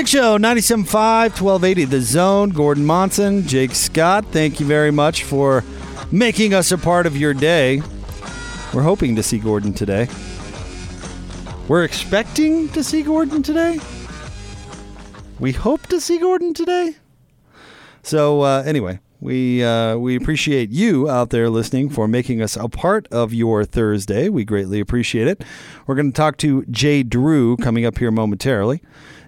Big Show 97.5, 1280 The Zone. Gordon Monson, Jake Scott, thank you very much for making us a part of your day. We're hoping to see Gordon today. We're expecting to see Gordon today. We hope to see Gordon today. So, uh, anyway, we uh, we appreciate you out there listening for making us a part of your Thursday. We greatly appreciate it. We're going to talk to Jay Drew coming up here momentarily.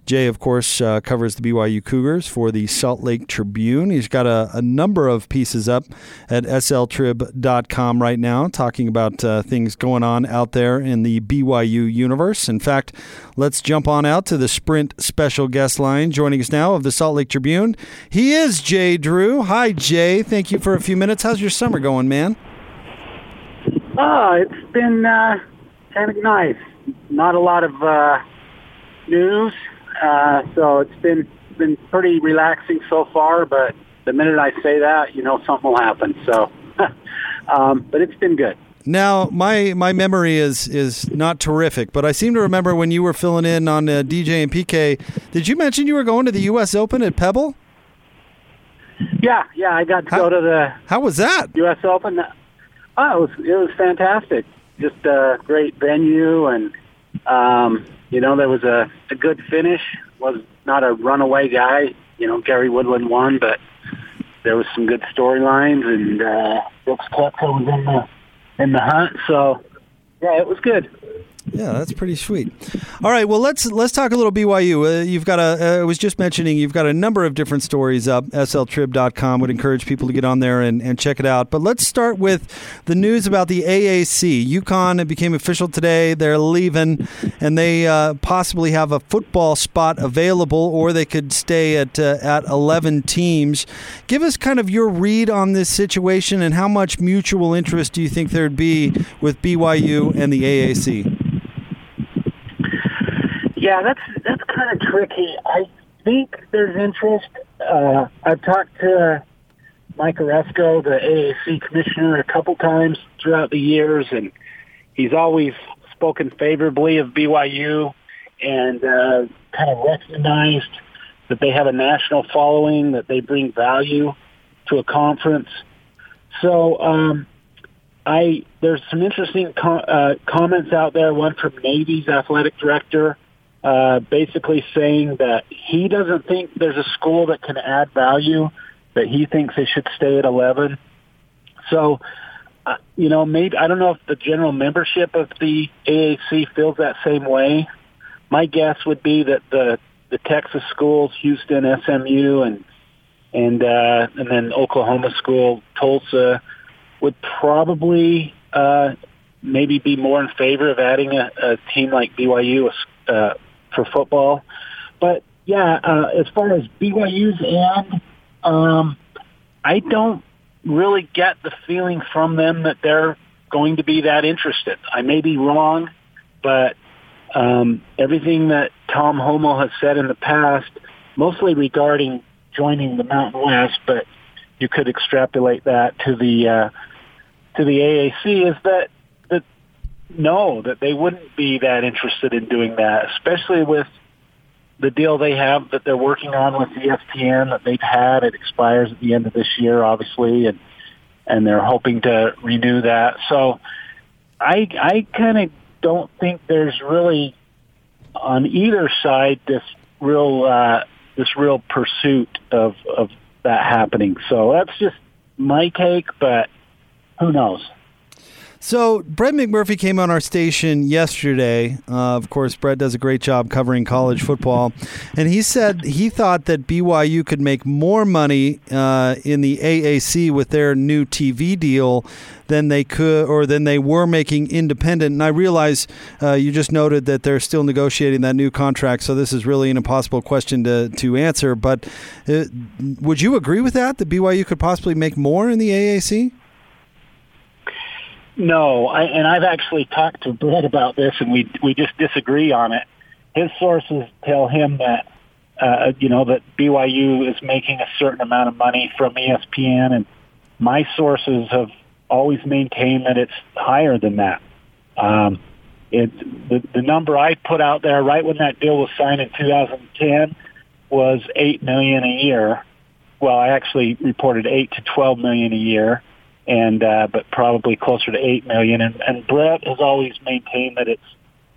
Jay, of course, uh, covers the BYU Cougars for the Salt Lake Tribune. He's got a, a number of pieces up at sltrib.com right now talking about uh, things going on out there in the BYU universe. In fact, let's jump on out to the Sprint special guest line. Joining us now of the Salt Lake Tribune, he is Jay Drew. Hi, Jay. Thank you for a few minutes. How's your summer going, man? Oh, it's been uh, kind of nice. Not a lot of uh, news. Uh, so it's been been pretty relaxing so far. But the minute I say that, you know, something will happen. So, um, but it's been good. Now, my my memory is is not terrific, but I seem to remember when you were filling in on uh, DJ and PK. Did you mention you were going to the U.S. Open at Pebble? Yeah, yeah, I got to How- go to the How was that? U.S. Open. Oh, it was it was fantastic. Just a great venue, and um, you know there was a, a good finish. Was not a runaway guy. You know, Gary Woodland won, but there was some good storylines, and uh, Brooks Koepka was in the in the hunt. So yeah, it was good. Yeah, that's pretty sweet. All right, well let's let's talk a little BYU. Uh, you've got a. Uh, I was just mentioning you've got a number of different stories up. SLTrib.com would encourage people to get on there and, and check it out. But let's start with the news about the AAC. UConn it became official today. They're leaving, and they uh, possibly have a football spot available, or they could stay at uh, at eleven teams. Give us kind of your read on this situation and how much mutual interest do you think there'd be with BYU and the AAC? Yeah, that's that's kind of tricky. I think there's interest. Uh, I've talked to Mike Aresco, the AAC commissioner, a couple times throughout the years, and he's always spoken favorably of BYU and uh, kind of recognized that they have a national following, that they bring value to a conference. So um, I there's some interesting co- uh, comments out there. One from Navy's athletic director, uh, basically saying that he doesn't think there's a school that can add value. That he thinks they should stay at 11. So, uh, you know, maybe I don't know if the general membership of the AAC feels that same way. My guess would be that the the Texas schools, Houston, SMU, and and uh, and then Oklahoma school, Tulsa, would probably uh, maybe be more in favor of adding a, a team like BYU uh, for football. But yeah, uh, as far as BYU's end, um, I don't really get the feeling from them that they're going to be that interested. I may be wrong, but um, everything that Tom Holmoe has said in the past, mostly regarding joining the Mountain West, but you could extrapolate that to the uh, to the AAC, is that no, that they wouldn't be that interested in doing that, especially with the deal they have that they're working on with ESPN that they've had. It expires at the end of this year, obviously, and and they're hoping to renew that. So I I kind of don't think there's really on either side this real uh, this real pursuit of of that happening. So that's just my take, but who knows? So Brett McMurphy came on our station yesterday. Uh, of course, Brett does a great job covering college football, and he said he thought that BYU could make more money uh, in the AAC with their new TV deal than they could or than they were making independent. And I realize uh, you just noted that they're still negotiating that new contract, so this is really an impossible question to to answer. But uh, would you agree with that? That BYU could possibly make more in the AAC? No, I, and I've actually talked to Brett about this, and we we just disagree on it. His sources tell him that uh, you know that BYU is making a certain amount of money from ESPN, and my sources have always maintained that it's higher than that. Um, it the, the number I put out there right when that deal was signed in 2010 was eight million a year. Well, I actually reported eight to 12 million a year and uh, but probably closer to eight million. And, and Brett has always maintained that it's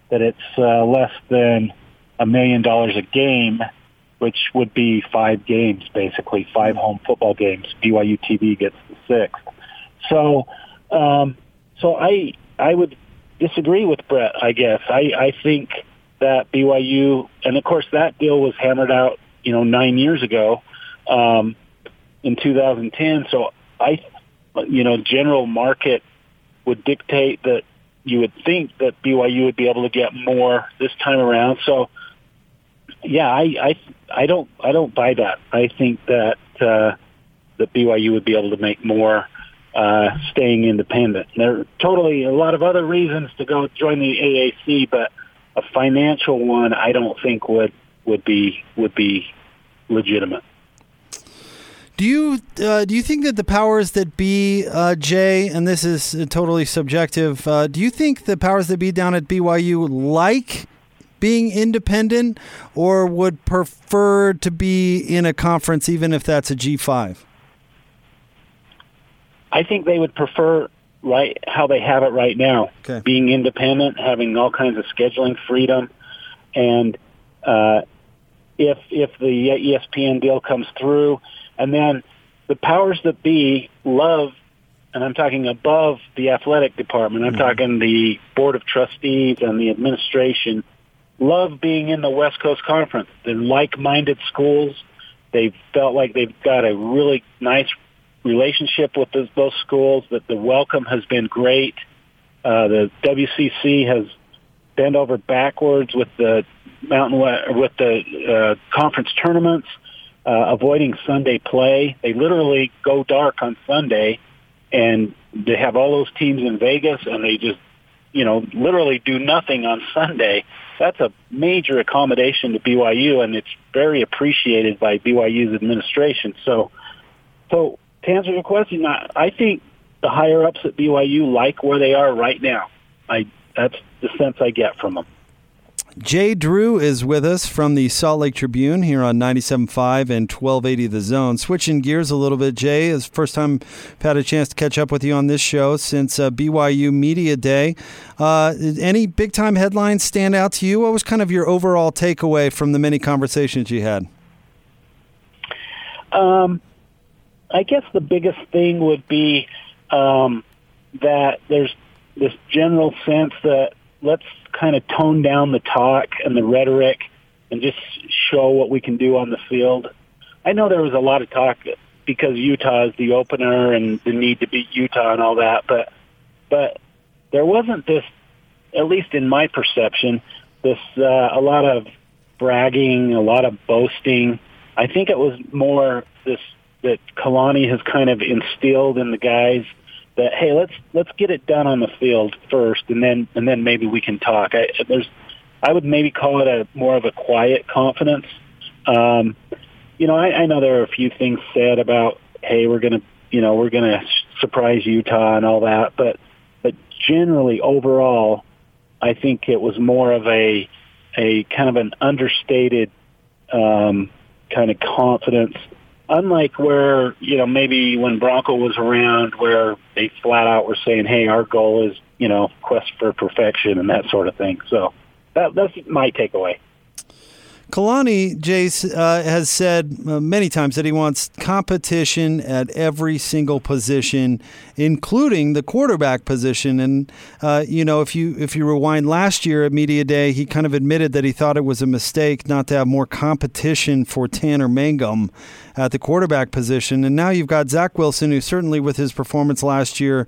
that it's uh, less than a million dollars a game, which would be five games basically, five home football games. BYU TV gets the sixth. So, um, so I I would disagree with Brett. I guess I I think that BYU and of course that deal was hammered out you know nine years ago um, in 2010. So I you know, general market would dictate that you would think that BYU would be able to get more this time around. So, yeah, I I I don't I don't buy that. I think that uh, that BYU would be able to make more uh, staying independent. There are totally a lot of other reasons to go join the AAC, but a financial one I don't think would would be would be legitimate. Do you uh, do you think that the powers that be, uh, Jay, and this is totally subjective, uh, do you think the powers that be down at BYU like being independent, or would prefer to be in a conference, even if that's a G five? I think they would prefer right how they have it right now, okay. being independent, having all kinds of scheduling freedom, and uh, if if the ESPN deal comes through and then the powers that be love, and I'm talking above the athletic department, I'm mm-hmm. talking the board of trustees and the administration, love being in the West Coast Conference. They're like-minded schools. They felt like they've got a really nice relationship with those, those schools, that the welcome has been great. Uh, the WCC has bent over backwards with the Mountain West, with the uh, conference tournaments uh, avoiding Sunday play. They literally go dark on Sunday, and they have all those teams in Vegas, and they just, you know, literally do nothing on Sunday. That's a major accommodation to BYU, and it's very appreciated by BYU's administration. So, so to answer your question, I, I think the higher ups at BYU like where they are right now. I that's the sense I get from them. Jay Drew is with us from the Salt Lake Tribune here on 97.5 and 1280 The Zone. Switching gears a little bit, Jay, it's first time I've had a chance to catch up with you on this show since uh, BYU Media Day. Uh, any big time headlines stand out to you? What was kind of your overall takeaway from the many conversations you had? Um, I guess the biggest thing would be um, that there's this general sense that let's kind of tone down the talk and the rhetoric and just show what we can do on the field. I know there was a lot of talk because Utah is the opener and the need to beat Utah and all that, but but there wasn't this, at least in my perception, this uh, a lot of bragging, a lot of boasting. I think it was more this that Kalani has kind of instilled in the guys that hey let's let's get it done on the field first and then and then maybe we can talk. I, there's I would maybe call it a more of a quiet confidence. Um you know I, I know there are a few things said about hey we're gonna you know we're gonna surprise Utah and all that but but generally overall I think it was more of a a kind of an understated um kind of confidence unlike where you know maybe when Bronco was around, where they flat out were saying, "Hey, our goal is you know quest for perfection and that sort of thing." So that, that's my takeaway. Kalani, Jace, uh, has said uh, many times that he wants competition at every single position, including the quarterback position. And uh, you know, if you if you rewind last year at media day, he kind of admitted that he thought it was a mistake not to have more competition for Tanner Mangum at the quarterback position. And now you've got Zach Wilson, who certainly with his performance last year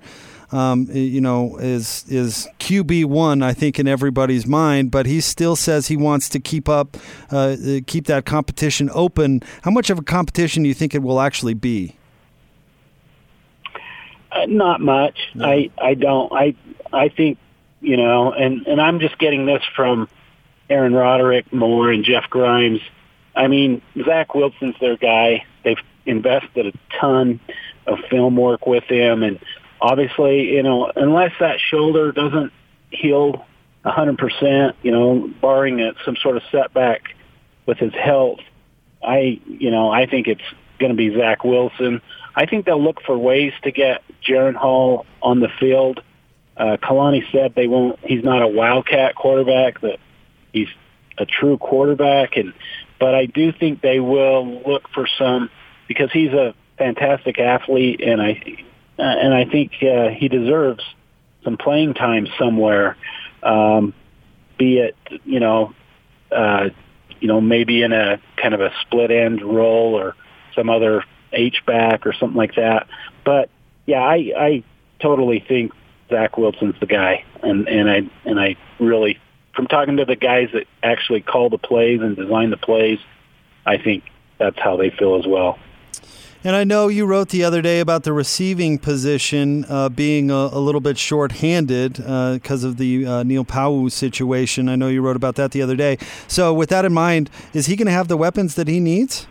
um, you know, is is QB one, I think, in everybody's mind. But he still says he wants to keep up, uh, keep that competition open. How much of a competition do you think it will actually be? Uh, not much. No. I I don't. I I think you know, and and I'm just getting this from Aaron Roderick Moore and Jeff Grimes. I mean, Zach Wilson's their guy. They've invested a ton of film work with him, and obviously, you know, unless that shoulder doesn't heal a 100%, you know, barring a, some sort of setback with his health, I, you know, I think it's going to be Zach Wilson. I think they'll look for ways to get Jaren Hall on the field. Uh, Kalani said they won't. He's not a wildcat quarterback. That he's a true quarterback, and but I do think they will look for some because he's a fantastic athlete, and I uh, and I think uh, he deserves some playing time somewhere. Um, be it you know, uh, you know maybe in a kind of a split end role or some other H back or something like that. But yeah, I I totally think Zach Wilson's the guy, and and I and I really from talking to the guys that actually call the plays and design the plays, I think that's how they feel as well. And I know you wrote the other day about the receiving position uh, being a, a, little bit short-handed because uh, of the uh, Neil Pau'u situation. I know you wrote about that the other day. So, with that in mind, is he going to have the weapons that he needs?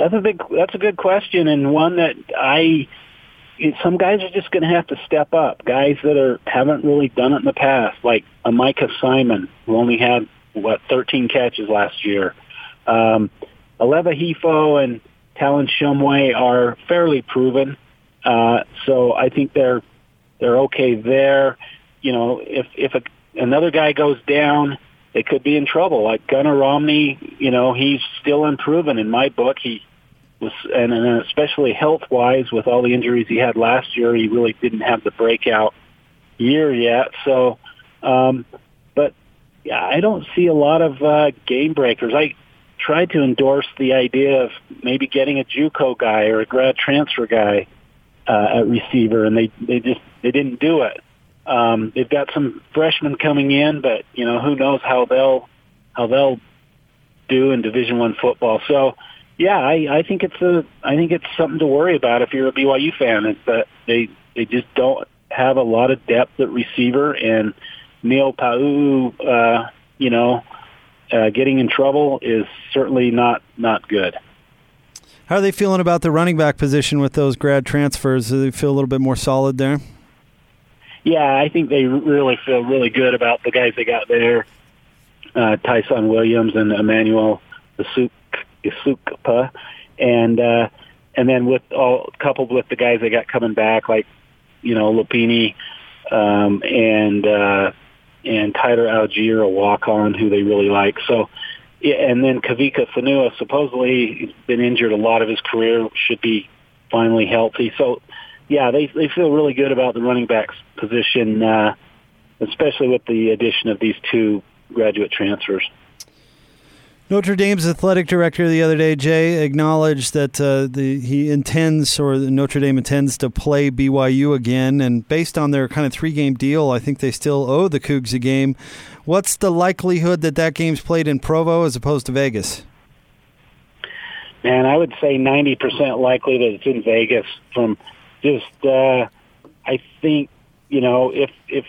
That's a big. That's a good question, and one that I. Some guys are just going to have to step up. Guys that are haven't really done it in the past, like a Micah Simon, who only had what 13 catches last year. Um, Aleva Hifo and Talon Shumway are fairly proven. Uh, so I think they're they're okay there. You know, if if a, another guy goes down, they could be in trouble. Like Gunnar Romney, you know, he's still unproven in my book. He was, and, and especially health wise, with all the injuries he had last year, he really didn't have the breakout year yet. So, um, but yeah, I don't see a lot of uh, game breakers. I tried to endorse the idea of maybe getting a JUCO guy or a grad transfer guy uh, at receiver, and they they just they didn't do it. Um, they've got some freshmen coming in, but you know who knows how they'll how they'll do in Division One football. So, yeah, I, I think it's a I think it's something to worry about if you're a BYU fan. Is that they they just don't have a lot of depth at receiver, and Neil Pau'u, uh, you know, uh, getting in trouble is certainly not not good. How are they feeling about the running back position with those grad transfers? Do they feel a little bit more solid there? Yeah, I think they really feel really good about the guys they got there. Uh, Tyson Williams and Emmanuel Esukpa, and uh, and then with all coupled with the guys they got coming back, like you know Lopini um, and uh, and Tyler Allgeier, a walk-on who they really like. So, and then Kavika Fonua, supposedly been injured a lot of his career, should be finally healthy. So, yeah, they they feel really good about the running backs position, uh, especially with the addition of these two graduate transfers. Notre Dame's athletic director the other day, Jay, acknowledged that uh, the, he intends, or Notre Dame intends to play BYU again. And based on their kind of three game deal, I think they still owe the Cougs a game. What's the likelihood that that game's played in Provo as opposed to Vegas? Man, I would say 90% likely that it's in Vegas from just, uh, I think, you know, if, if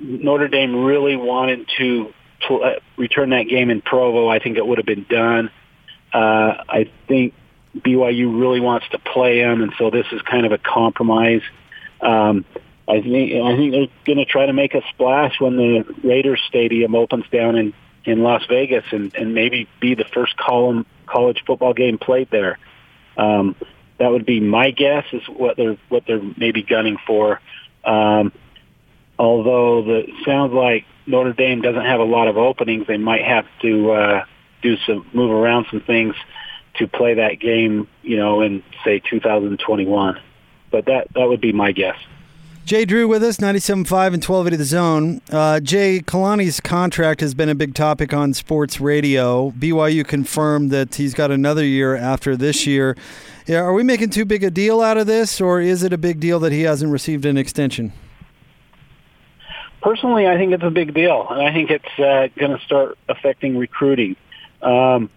Notre Dame really wanted to to uh, return that game in Provo, I think it would have been done. Uh, I think BYU really wants to play them, and so this is kind of a compromise. Um, I think I think they're going to try to make a splash when the Raiders Stadium opens down in in Las Vegas, and and maybe be the first column college football game played there. Um, that would be my guess is what they're what they're maybe gunning for. Um, although the sounds like Notre Dame doesn't have a lot of openings, they might have to uh, do some move around some things to play that game, you know, in say 2021. But that that would be my guess. Jay Drew with us, 97.5 and 1280 The Zone. Uh, Jay, Kalani's contract has been a big topic on sports radio. BYU confirmed that he's got another year after this year. Yeah, are we making too big a deal out of this, or is it a big deal that he hasn't received an extension? Personally, I think it's a big deal, and I think it's uh, going to start affecting recruiting. Um,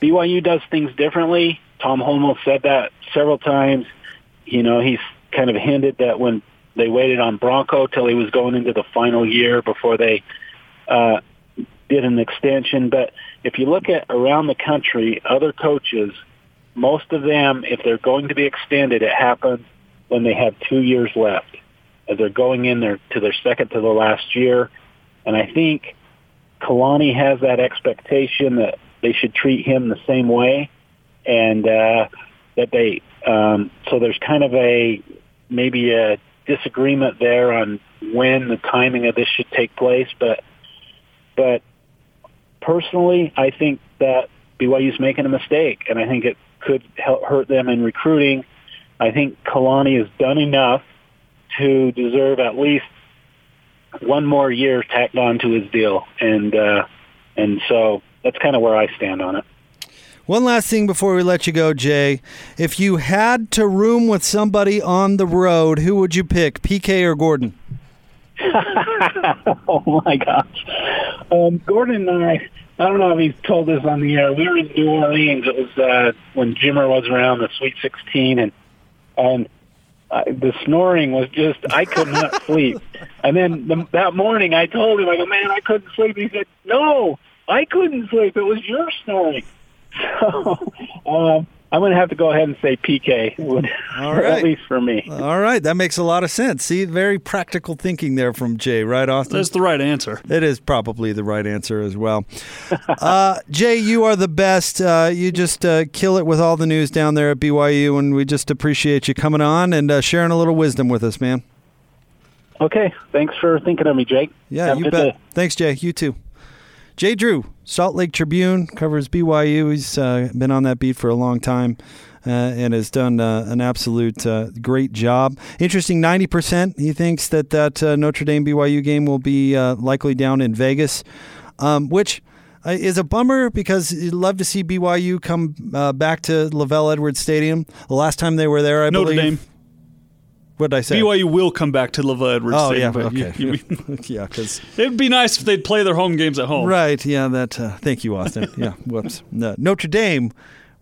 BYU does things differently. Tom Holmoe said that several times. You know, he's kind of hinted that when they waited on Bronco till he was going into the final year before they uh, did an extension. But if you look at around the country, other coaches, most of them, if they're going to be extended, it happens when they have two years left, as they're going in there to their second to the last year. And I think Kalani has that expectation that they should treat him the same way, and uh, that they. Um, so there's kind of a maybe a disagreement there on when the timing of this should take place, but but personally, I think that BYU's making a mistake, and I think it could help hurt them in recruiting. I think Kalani has done enough to deserve at least one more year tacked on to his deal, and uh, and so that's kind of where I stand on it. One last thing before we let you go, Jay. If you had to room with somebody on the road, who would you pick, PK or Gordon? oh my gosh, um, Gordon and I. I don't know if he's told this on the air. We were in New Orleans. It was uh, when Jimmer was around the Sweet 16, and and uh, the snoring was just I could not sleep. And then the, that morning, I told him, I go, man, I couldn't sleep. And He said, no, I couldn't sleep. It was your snoring. So um, I'm going to have to go ahead and say PK, All right. at least for me. All right, that makes a lot of sense. See, very practical thinking there from Jay, right, Austin? That's the right answer. It is probably the right answer as well. uh, Jay, you are the best. Uh, you just uh, kill it with all the news down there at BYU, and we just appreciate you coming on and uh, sharing a little wisdom with us, man. Okay, thanks for thinking of me, Jake. Yeah, Have you bet. day. Thanks, Jay. You too. Jay Drew, Salt Lake Tribune, covers BYU. He's uh, been on that beat for a long time uh, and has done uh, an absolute uh, great job. Interesting, 90% he thinks that that uh, Notre Dame BYU game will be uh, likely down in Vegas, um, which uh, is a bummer because you'd love to see BYU come uh, back to LaVell Edwards Stadium. The last time they were there, I Notre believe. Dame. What did I say? BYU will come back to LaVell Edwards Oh, Stadium. yeah. but you- Okay. you- yeah, because. it'd be nice if they'd play their home games at home. Right. Yeah. That. Uh, thank you, Austin. yeah. Whoops. No, Notre Dame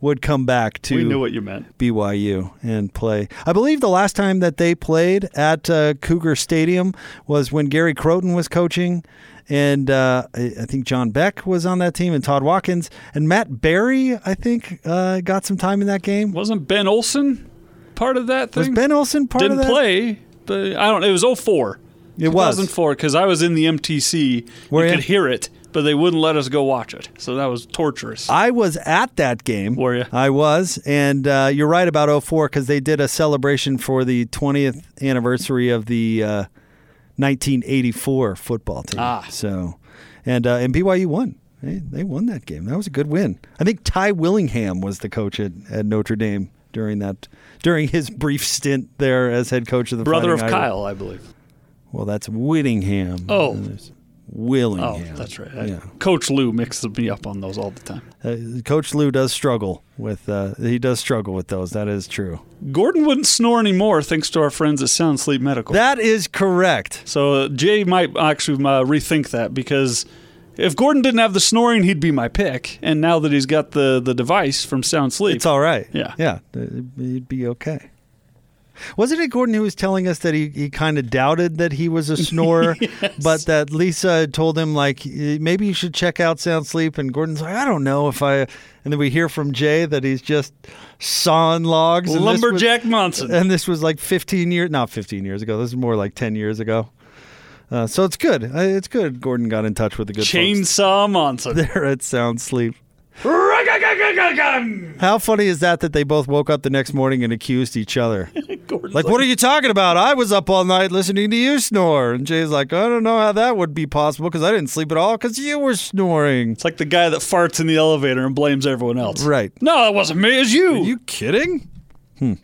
would come back to We knew what you meant. BYU and play. I believe the last time that they played at uh, Cougar Stadium was when Gary Crowton was coaching, and uh, I I think John Beck was on that team, and Todd Watkins and Matt Berry. I think uh, got some time in that game. Wasn't Ben Olson part of that thing? Was? Ben Olson part Didn't of that? play, but I don't. It was 04. It was. 2004 because I was in the MTC. Where you could hear it, but they wouldn't let us go watch it. So that was torturous. I was at that game. Were ya? I was, and uh, you're right about 04 because they did a celebration for the 20th anniversary of the uh, 1984 football team. Ah. So, and uh, and BYU won. They, they won that game. That was a good win. I think Ty Willingham was the coach at, at Notre Dame during that during his brief stint there as head coach of the Brother of Fighting Irish. Kyle, I believe. Well, that's Whittingham. Oh. There's Oh, that's right. I- Yeah. Coach Lou mixes me up on those all the time. Uh, Coach Lou does struggle with uh, he does struggle with those. That is true. Gordon wouldn't snore anymore thanks to our friends at Sound Sleep Medical. That is correct. so uh, Jay might actually uh, rethink that because if Gordon didn't have the snoring, he'd be my pick. And now that he's got the, the device from Sound Sleep, It's all right. Yeah. Yeah. It'd be okay. Wasn't it Gordon who was telling us that he, he kind of doubted that he was a snorer, but that Lisa had told him, like, maybe you should check out Sound Sleep? And Gordon's like, I don't know if I. And then we hear from Jay that he's just sawing logs. this was- Lumberjack Monson. and this was like 15 years, not 15 years ago. This is more like 10 years ago. Uh, so it's good. It's good. Gordon got in touch with the good folks Chainsaw Monson. there at Sound Sleep. How funny is that that they both woke up the next morning and accused each other? like, what are you talking about? I was up all night listening to you snore. And Jay's like, I don't know how that would be possible because I didn't sleep at all because you were snoring. It's like the guy that farts in the elevator and blames everyone else. Right. No, it wasn't me. It was you. Are you kidding? Hmm.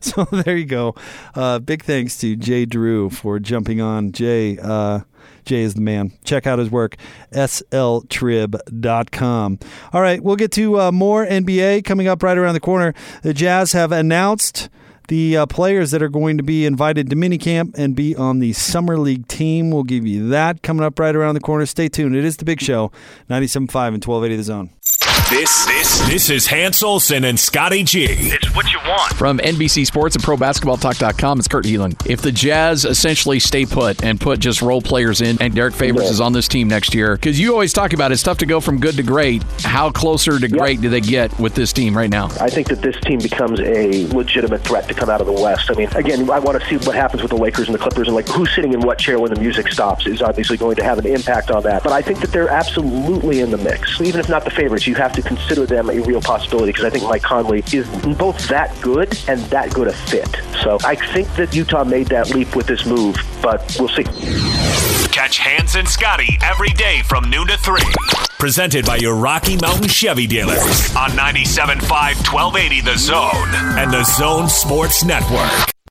So there you go. Uh, big thanks to Jay Drew for jumping on. Jay, uh, Jay is the man. Check out his work, sltrib.com. All right, we'll get to uh, more NBA coming up right around the corner. The Jazz have announced the uh, players that are going to be invited to minicamp and be on the Summer League team. We'll give you that coming up right around the corner. Stay tuned. It is the big show, 97.5 and 1280 The Zone. This this this is Hans Olsen and Scotty G. It's what you want. From NBC Sports and ProBasketballTalk.com, it's Kurt Helin. If the Jazz essentially stay put and put just role players in, and Derrick Favors is on this team next year, because you always talk about it's tough to go from good to great. How closer to great do they get with this team right now? I think that this team becomes a legitimate threat to come out of the West. I mean, again, I want to see what happens with the Lakers and the Clippers, and like who's sitting in what chair when the music stops is obviously going to have an impact on that. But I think that they're absolutely in the mix. Even if not the favorites, you have to consider them a real possibility because I think Mike Conley is both that good and that good a fit. So I think that Utah made that leap with this move, but we'll see. Catch Hans and Scotty every day from noon to 3. Presented by your Rocky Mountain Chevy dealers on 97.5 1280 The Zone and The Zone Sports Network.